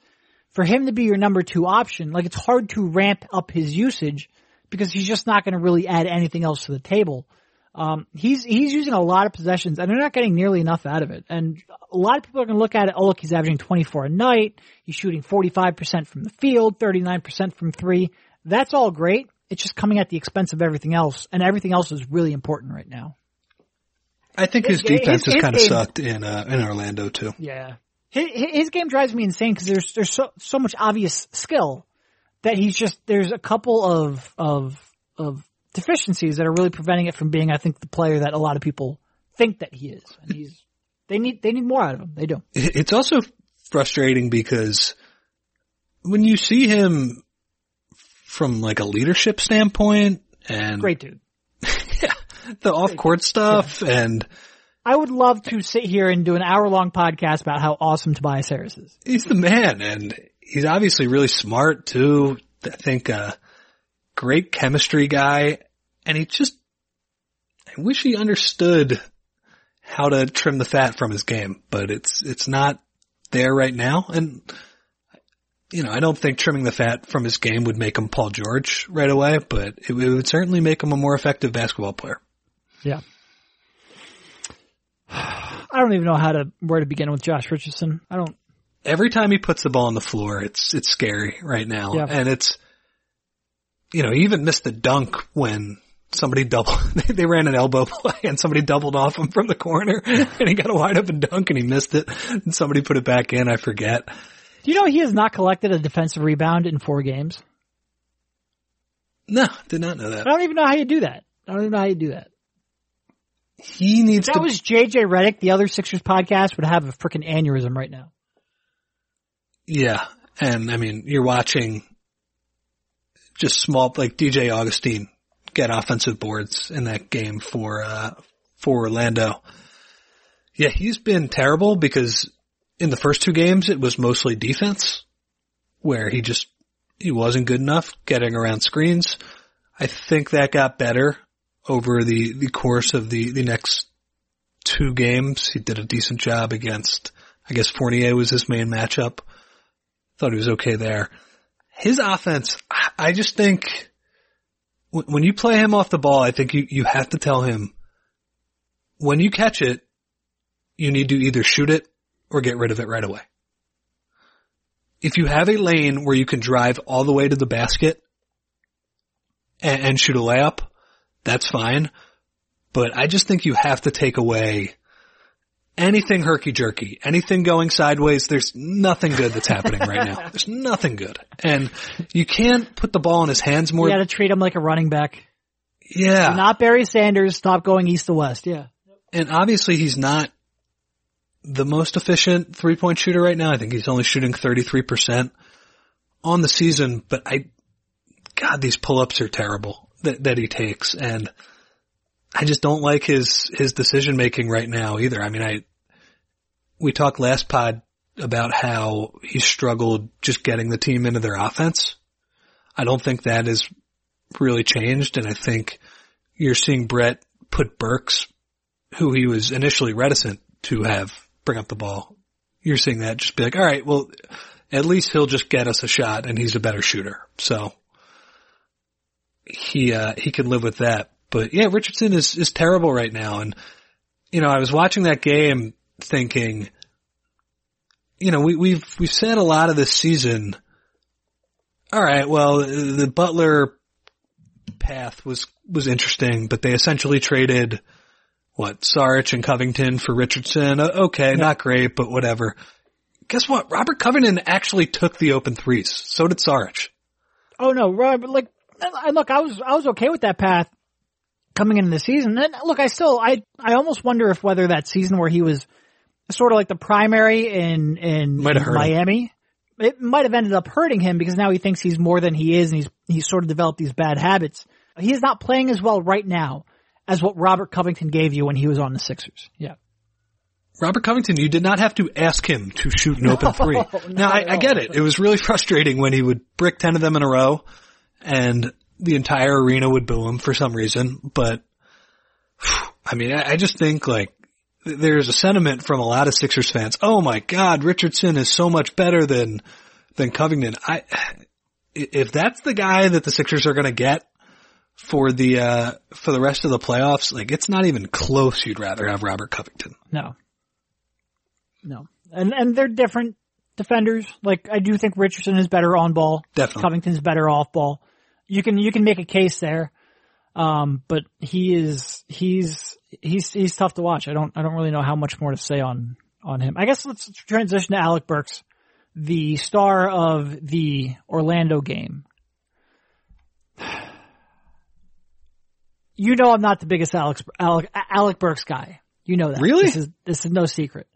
For him to be your number two option, like it's hard to ramp up his usage because he's just not going to really add anything else to the table. Um, he's he's using a lot of possessions, and they're not getting nearly enough out of it. And a lot of people are going to look at it. Oh, look, he's averaging 24 a night. He's shooting 45% from the field, 39% from three. That's all great. It's just coming at the expense of everything else, and everything else is really important right now. I think his, his defense his, has kind of sucked in uh, in Orlando too. Yeah, his, his game drives me insane because there's there's so so much obvious skill that he's just there's a couple of of of deficiencies that are really preventing it from being, I think, the player that a lot of people think that he is. And he's, they need, they need more out of him. They do. It's also frustrating because when you see him from like a leadership standpoint and great dude. yeah. The off court stuff yeah. and I would love to sit here and do an hour long podcast about how awesome Tobias Harris is. He's the man and he's obviously really smart too. I think, uh, great chemistry guy, and he just, I wish he understood how to trim the fat from his game, but it's, it's not there right now. And, you know, I don't think trimming the fat from his game would make him Paul George right away, but it, it would certainly make him a more effective basketball player. Yeah. I don't even know how to, where to begin with Josh Richardson. I don't. Every time he puts the ball on the floor, it's, it's scary right now. Yeah. And it's, you know, he even missed a dunk when somebody double, they ran an elbow play and somebody doubled off him from the corner and he got a wide open dunk and he missed it and somebody put it back in. I forget. Do you know he has not collected a defensive rebound in four games? No, did not know that. I don't even know how you do that. I don't even know how you do that. He needs if that to... was JJ Redick, the other Sixers podcast would have a freaking aneurysm right now. Yeah. And I mean, you're watching just small, like DJ Augustin get offensive boards in that game for, uh, for Orlando. Yeah, he's been terrible because in the first two games it was mostly defense where he just, he wasn't good enough getting around screens. I think that got better over the, the course of the, the next two games. He did a decent job against, I guess Fournier was his main matchup. Thought he was okay there his offense, I just think when you play him off the ball, I think you, you have to tell him when you catch it, you need to either shoot it or get rid of it right away. If you have a lane where you can drive all the way to the basket and, and shoot a layup, that's fine. But I just think you have to take away anything herky jerky, anything going sideways, there's nothing good that's happening right now. There's nothing good. And you can't put the ball in his hands more. You gotta treat him like a running back. Yeah. You're not Barry Sanders, stop going east to west, yeah. And obviously he's not the most efficient three point shooter right now. I think he's only shooting 33% on the season, but I, God, these pull ups are terrible that, that he takes. And I just don't like his, his decision making right now either. I mean, I, we talked last pod about how he struggled just getting the team into their offense. I don't think that has really changed. And I think you're seeing Brett put Burks, who he was initially reticent to have bring up the ball. You're seeing that just be like, all right, well, at least he'll just get us a shot and he's a better shooter. So he, uh, he can live with that. But yeah, Richardson is, is terrible right now. And, you know, I was watching that game thinking, you know, we, we've, we've said a lot of this season all right, well, the Butler path was was interesting, but they essentially traded what Saric and Covington for Richardson. Okay, yeah. not great, but whatever. Guess what? Robert Covington actually took the open threes. So did Saric. Oh no, Robert, like, look, I was, I was okay with that path coming into the season. And look, I still, I, I almost wonder if whether that season where he was sort of like the primary in, in, Miami, him. it might have ended up hurting him because now he thinks he's more than he is and he's, he's sort of developed these bad habits. He is not playing as well right now as what Robert Covington gave you when he was on the Sixers. Yeah. Robert Covington, you did not have to ask him to shoot an open three. No, now I, I, get it. It was really frustrating when he would brick 10 of them in a row and the entire arena would boo him for some reason. But I mean, I, I just think like there's a sentiment from a lot of Sixers fans. Oh my God, Richardson is so much better than, than Covington. I, if that's the guy that the Sixers are going to get, for the uh, for the rest of the playoffs, like it's not even close. You'd rather have Robert Covington. No, no, and and they're different defenders. Like I do think Richardson is better on ball. Definitely, Covington's better off ball. You can you can make a case there, um, but he is he's he's he's tough to watch. I don't I don't really know how much more to say on on him. I guess let's transition to Alec Burks, the star of the Orlando game. you know I'm not the biggest Alex, Alec, Alec Burks guy. You know that. Really? This is, this is no secret.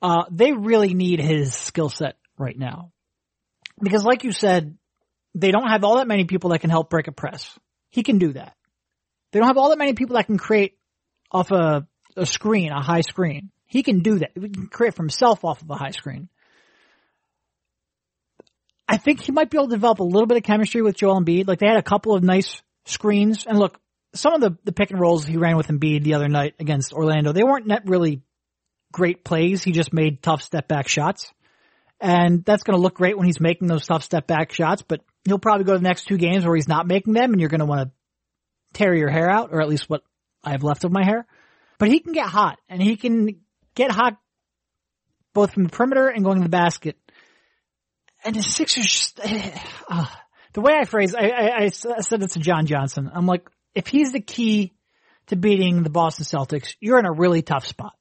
Uh, they really need his skill set right now. Because like you said, they don't have all that many people that can help break a press. He can do that. They don't have all that many people that can create off a, a screen, a high screen. He can do that. He can create for himself off of a high screen. I think he might be able to develop a little bit of chemistry with Joel Embiid. Like they had a couple of nice screens. And look, some of the, the pick and rolls he ran with Embiid the other night against Orlando, they weren't really great plays. He just made tough step back shots. And that's going to look great when he's making those tough step back shots, but he'll probably go to the next two games where he's not making them and you're going to want to tear your hair out, or at least what I have left of my hair. But he can get hot and he can get hot both from the perimeter and going to the basket. And the Sixers just, uh, the way I phrase, I, I, I said it to John Johnson. I'm like, if he's the key to beating the Boston Celtics, you're in a really tough spot.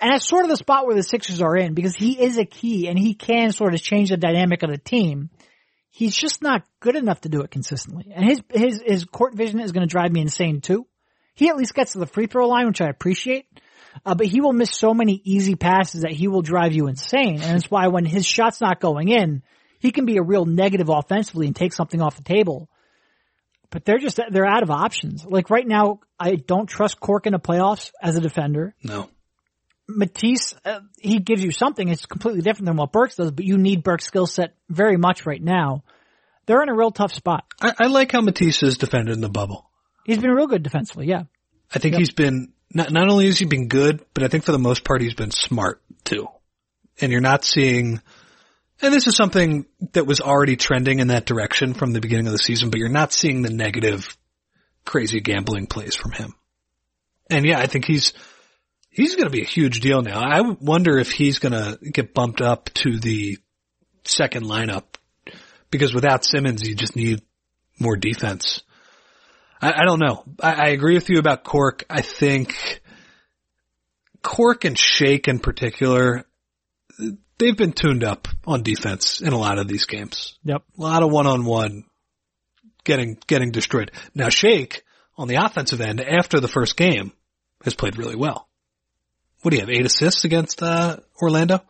And that's sort of the spot where the Sixers are in because he is a key and he can sort of change the dynamic of the team. He's just not good enough to do it consistently. And his, his, his court vision is going to drive me insane too. He at least gets to the free throw line, which I appreciate. Uh, but he will miss so many easy passes that he will drive you insane. And it's why when his shot's not going in, he can be a real negative offensively and take something off the table but they're just they're out of options. Like right now, I don't trust Cork in the playoffs as a defender. No. Matisse, uh, he gives you something. It's completely different than what Burks does, but you need Burks' skill set very much right now. They're in a real tough spot. I, I like how Matisse has defended in the bubble. He's been real good defensively, yeah. I think yep. he's been not not only has he been good, but I think for the most part he's been smart too. And you're not seeing and this is something that was already trending in that direction from the beginning of the season, but you're not seeing the negative, crazy gambling plays from him. And yeah, I think he's, he's going to be a huge deal now. I wonder if he's going to get bumped up to the second lineup because without Simmons, you just need more defense. I, I don't know. I, I agree with you about Cork. I think Cork and Shake in particular, they've been tuned up on defense in a lot of these games. Yep. A lot of one on one getting, getting destroyed. Now Shake on the offensive end after the first game has played really well. What do you have? Eight assists against, uh, Orlando?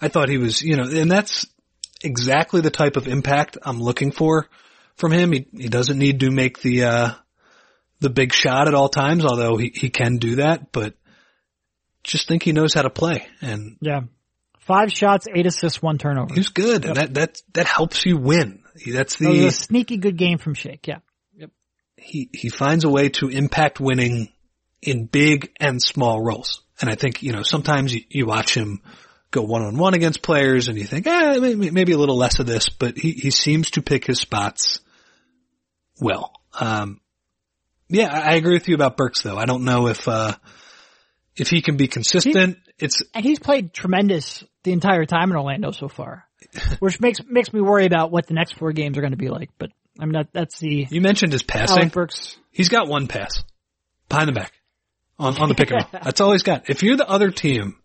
I thought he was, you know, and that's exactly the type of impact I'm looking for from him. He, he doesn't need to make the, uh, the big shot at all times, although he, he can do that, but just think he knows how to play. And yeah, Five shots, eight assists, one turnover. He's good. Yep. And that, that, that helps you win. That's the, that a sneaky good game from Shake. Yeah. Yep. He, he finds a way to impact winning in big and small roles. And I think, you know, sometimes you, you watch him go one on one against players and you think, eh, maybe, maybe, a little less of this, but he, he seems to pick his spots well. Um, yeah, I agree with you about Burks though. I don't know if, uh, if he can be consistent, he, it's and he's played tremendous the entire time in Orlando so far. which makes makes me worry about what the next four games are going to be like. But I mean, that, that's the You mentioned his passing. Burks. He's got one pass behind the back on, on the pick and roll. That's all he's got. If you're the other team,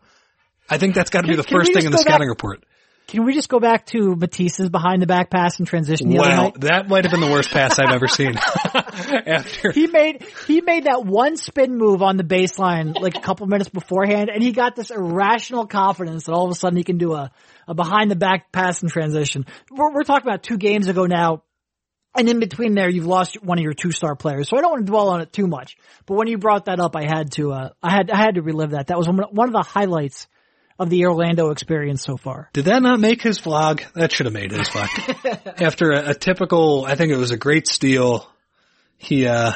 I think that's got to be the can we first thing just in the go back- scouting report. Can we just go back to Matisse's behind the back pass and transition the other Wow, night? that might have been the worst pass I've ever seen. After He made he made that one spin move on the baseline like a couple minutes beforehand, and he got this irrational confidence that all of a sudden he can do a, a behind the back pass and transition. We're, we're talking about two games ago now, and in between there you've lost one of your two star players, so I don't want to dwell on it too much. But when you brought that up, I had to uh, I had I had to relive that. That was one of the highlights of the Orlando experience so far. Did that not make his vlog? That should have made his vlog. After a, a typical, I think it was a great steal. He, uh,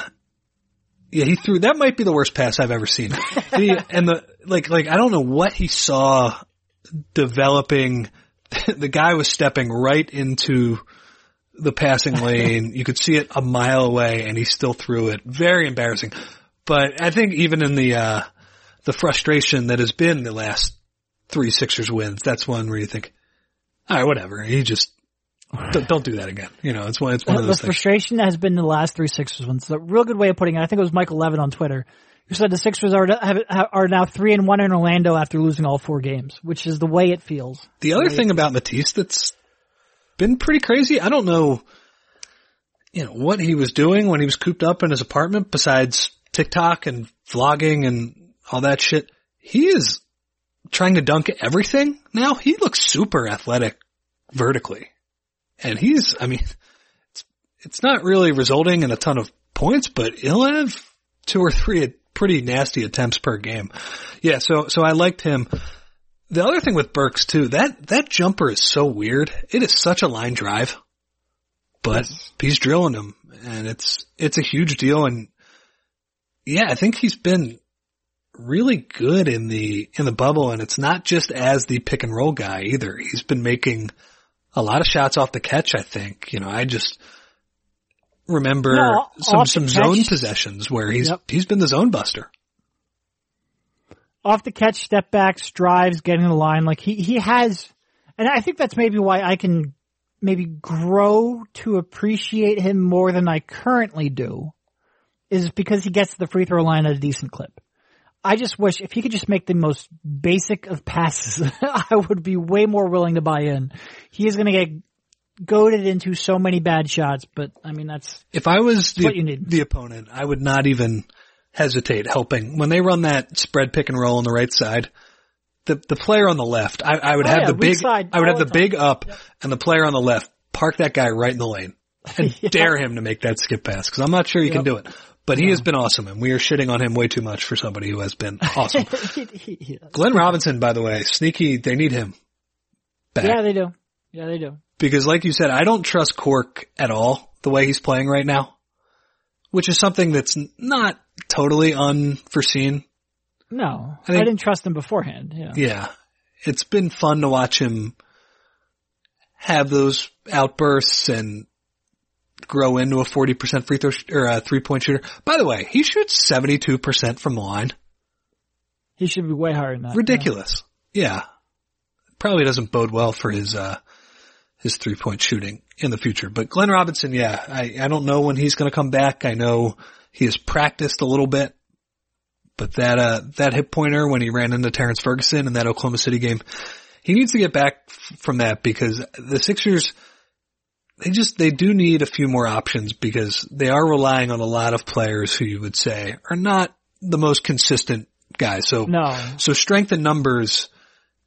yeah, he threw, that might be the worst pass I've ever seen. The, and the, like, like, I don't know what he saw developing. The guy was stepping right into the passing lane. You could see it a mile away and he still threw it. Very embarrassing. But I think even in the, uh, the frustration that has been the last three Sixers wins, that's one where you think, all right, whatever. He just don't, don't do that again. You know, it's one. It's one of the those things. frustration that has been the last three Sixers ones. A real good way of putting it. I think it was Michael Levin on Twitter who said the Sixers are have, are now three and one in Orlando after losing all four games, which is the way it feels. The other thing about Matisse that's been pretty crazy. I don't know, you know, what he was doing when he was cooped up in his apartment besides TikTok and vlogging and all that shit. He is trying to dunk everything now. He looks super athletic vertically. And he's, I mean, it's, it's not really resulting in a ton of points, but he'll have two or three pretty nasty attempts per game. Yeah, so, so I liked him. The other thing with Burks too, that, that jumper is so weird. It is such a line drive, but he's drilling them and it's, it's a huge deal. And yeah, I think he's been really good in the, in the bubble and it's not just as the pick and roll guy either. He's been making a lot of shots off the catch, I think. You know, I just remember No, some, some catch- zone possessions where he's, Yep. he's been the zone buster. Off the catch, step backs, drives, getting the line. Like he he has, and I think that's maybe why I can maybe grow to appreciate him more than I currently do, is because he gets to the free throw line at a decent clip. I just wish if he could just make the most basic of passes, I would be way more willing to buy in. He is going to get goaded into so many bad shots, but I mean that's If I was the, the opponent, I would not even hesitate helping. When they run that spread pick and roll on the right side, the, the player on the left, I, I would Oh, have yeah, the big, side I would have the the big up and the player on the left, park that guy right in the lane and Yeah. dare him to make that skip pass because I'm not sure he can do it. But he has been awesome and we are shitting on him way too much for somebody who has been awesome. yeah, Glenn Robinson, by the way, sneaky, they need him back. Yeah, they do. Yeah, they do. because like you said, I don't trust Cork at all the way he's playing right now, which is something that's not totally unforeseen. No, I, think- didn't trust him beforehand. Yeah. Yeah. It's been fun to watch him have those outbursts and grow into a 40% free throw sh- or a three point shooter. By the way, he shoots 72% from the line. He should be way higher than that. Ridiculous. Yeah. Probably doesn't bode well for his, uh, his three point shooting in the future. But Glenn Robinson, yeah, I, I don't know when he's going to come back. I know he has practiced a little bit, but that, uh, that hip pointer when he ran into Terrence Ferguson in that Oklahoma City game, he needs to get back f- from that because the Sixers, they just, they do need a few more options because they are relying on a lot of players who you would say are not the most consistent guys. So, No. so strength in numbers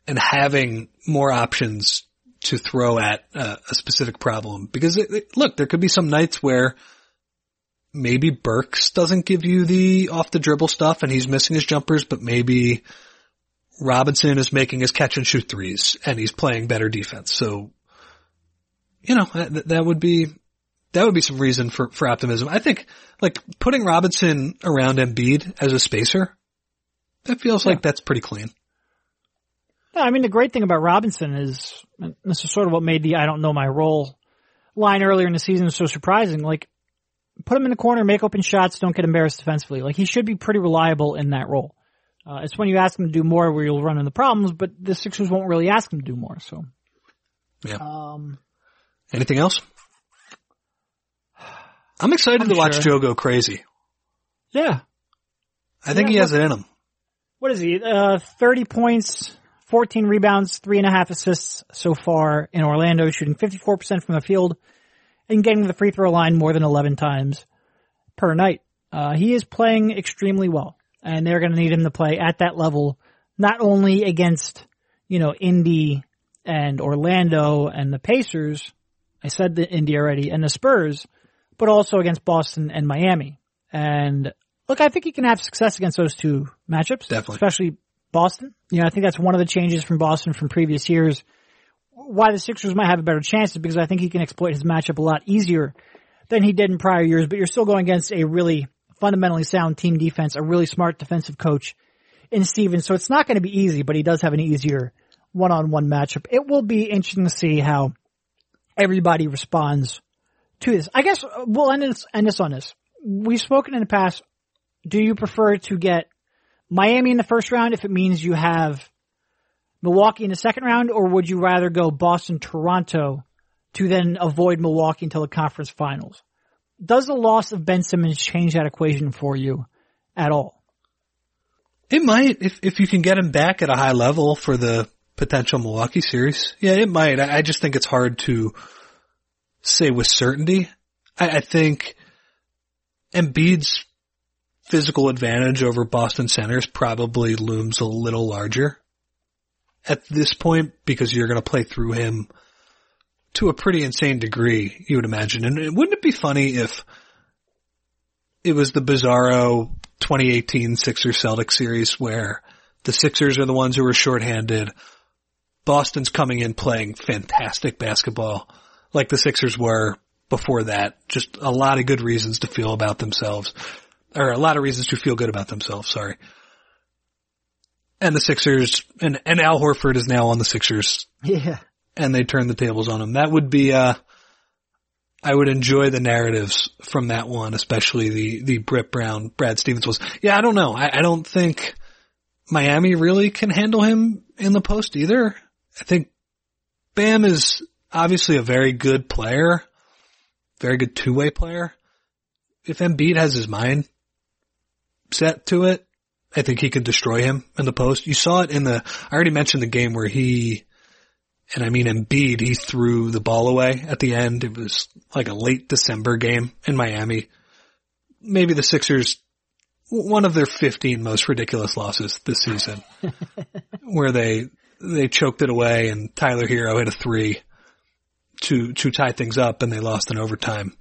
and having more options to throw at uh, a specific problem because it, it- look, there could be some nights where maybe Burks doesn't give you the off the dribble stuff and he's missing his jumpers, but maybe Robinson is making his catch and shoot threes and he's playing better defense. So, you know, that, that would be, that would be some reason for, for optimism. I think like putting Robinson around Embiid as a spacer, that feels like that's pretty clean. Yeah, I mean, the great thing about Robinson is, this is sort of what made the I don't know my role line earlier in the season so surprising. Like, put him in the corner, make open shots, don't get embarrassed defensively. Like, he should be pretty reliable in that role. Uh, it's when you ask him to do more where you'll run into problems, but the Sixers won't really ask him to do more, so. Yeah. Um, Anything else? I'm excited I'm to watch sure. Joe go crazy. yeah. I think Yeah, he has it in him. What is he? Uh, 30 points, 14 rebounds, three and a half assists so far in Orlando, shooting 54% from the field and getting to the free throw line more than 11 times per night. Uh, he is playing extremely well and they're going to need him to play at that level, not only against, you know, Indy and Orlando and the Pacers. I said the Indy already and the Spurs, but also against Boston and Miami. And look, I think he can have success against those two matchups. Definitely. Especially Boston. You know, I think that's one of the changes from Boston from previous years. Why the Sixers might have a better chance is because I think he can exploit his matchup a lot easier than he did in prior years, but you're still going against a really fundamentally sound team defense, a really smart defensive coach in Stevens. So it's not going to be easy, but he does have an easier one-on-one matchup. It will be interesting to see how everybody responds to this. I guess we'll end this, end this on this. We've spoken in the past. Do you prefer to get Miami in the first round if it means you have Milwaukee in the second round, or would you rather go Boston, Toronto to then avoid Milwaukee until the conference finals? Does the loss of Ben Simmons change that equation for you at all? It might if if you can get him back at a high level for the potential Milwaukee series. Yeah, it might. I, I just think it's hard to say with certainty. I, I think Embiid's physical advantage over Boston centers probably looms a little larger at this point because you're going to play through him to a pretty insane degree, you would imagine. And wouldn't it be funny if it was the bizarro 2018 Sixers Celtics series where the Sixers are the ones who are shorthanded. Boston's coming in playing fantastic basketball like the Sixers were before that. Just a lot of good reasons to feel about themselves or a lot of reasons to feel good about themselves. Sorry. And the Sixers and, and Al Horford is now on the Sixers Yeah. and they turn the tables on him. That would be, uh, I would enjoy the narratives from that one, especially the, the Brett Brown, Brad Stevens was. Yeah, I don't know. I, I don't think Miami really can handle him in the post either. I think Bam is obviously a very good player, very good two-way player. If Embiid has his mind set to it, I think he can destroy him in the post. You saw it in the, I already mentioned the game where he, and I mean Embiid, he threw the ball away at the end. It was like a late December game in Miami. Maybe the Sixers, one of their 15 most ridiculous losses this season, where they, they choked it away and Tyler Herro hit a three to, to tie things up and they lost in overtime.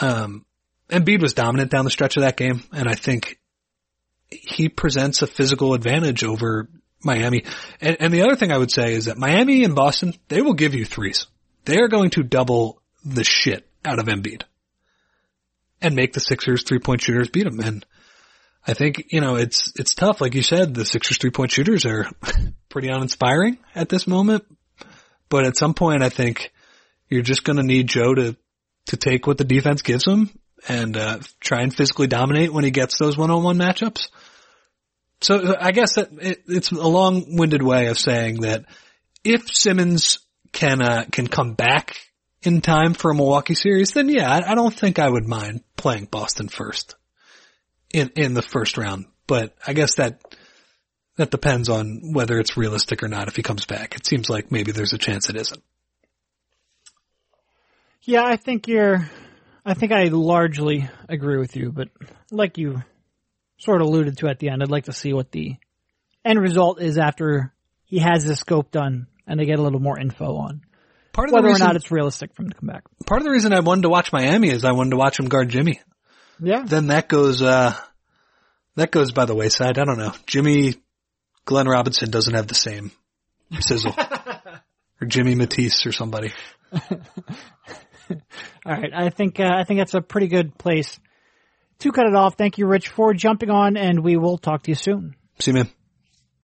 Um, Embiid was dominant down the stretch of that game and I think he presents a physical advantage over Miami. And, and the other thing I would say is that Miami and Boston, they will give you threes. They are going to double the shit out of Embiid and make the Sixers three point shooters beat them. And I think, you know, it's, it's tough. Like you said, the Sixers three point shooters are pretty uninspiring at this moment. But at some point, I think you're just going to need Joe to, to take what the defense gives him and, uh, try and physically dominate when he gets those one on one matchups. So I guess that it, it's a long-winded way of saying that if Simmons can uh, can come back in time for a Milwaukee series, then yeah, I, I don't think I would mind playing Boston first in in the first round. But I guess that that depends on whether it's realistic or not. If he comes back, it seems like maybe there's a chance it isn't. Yeah, I think you're, I think I largely agree with you, but like you sort of alluded to at the end, I'd like to see what the end result is after he has his scope done and they get a little more info on Part of whether the reason, or not it's realistic for him to come back. part of the reason I wanted to watch Miami is I wanted to watch him guard Jimmy. Yeah. then that goes uh that goes by the wayside. I don't know. Jimmy Glenn Robinson doesn't have the same sizzle. or Jimmy Matisse or somebody. All right. I think, uh, I think that's a pretty good place to cut it off. Thank you, Rich, for jumping on and we will talk to you soon. See you man.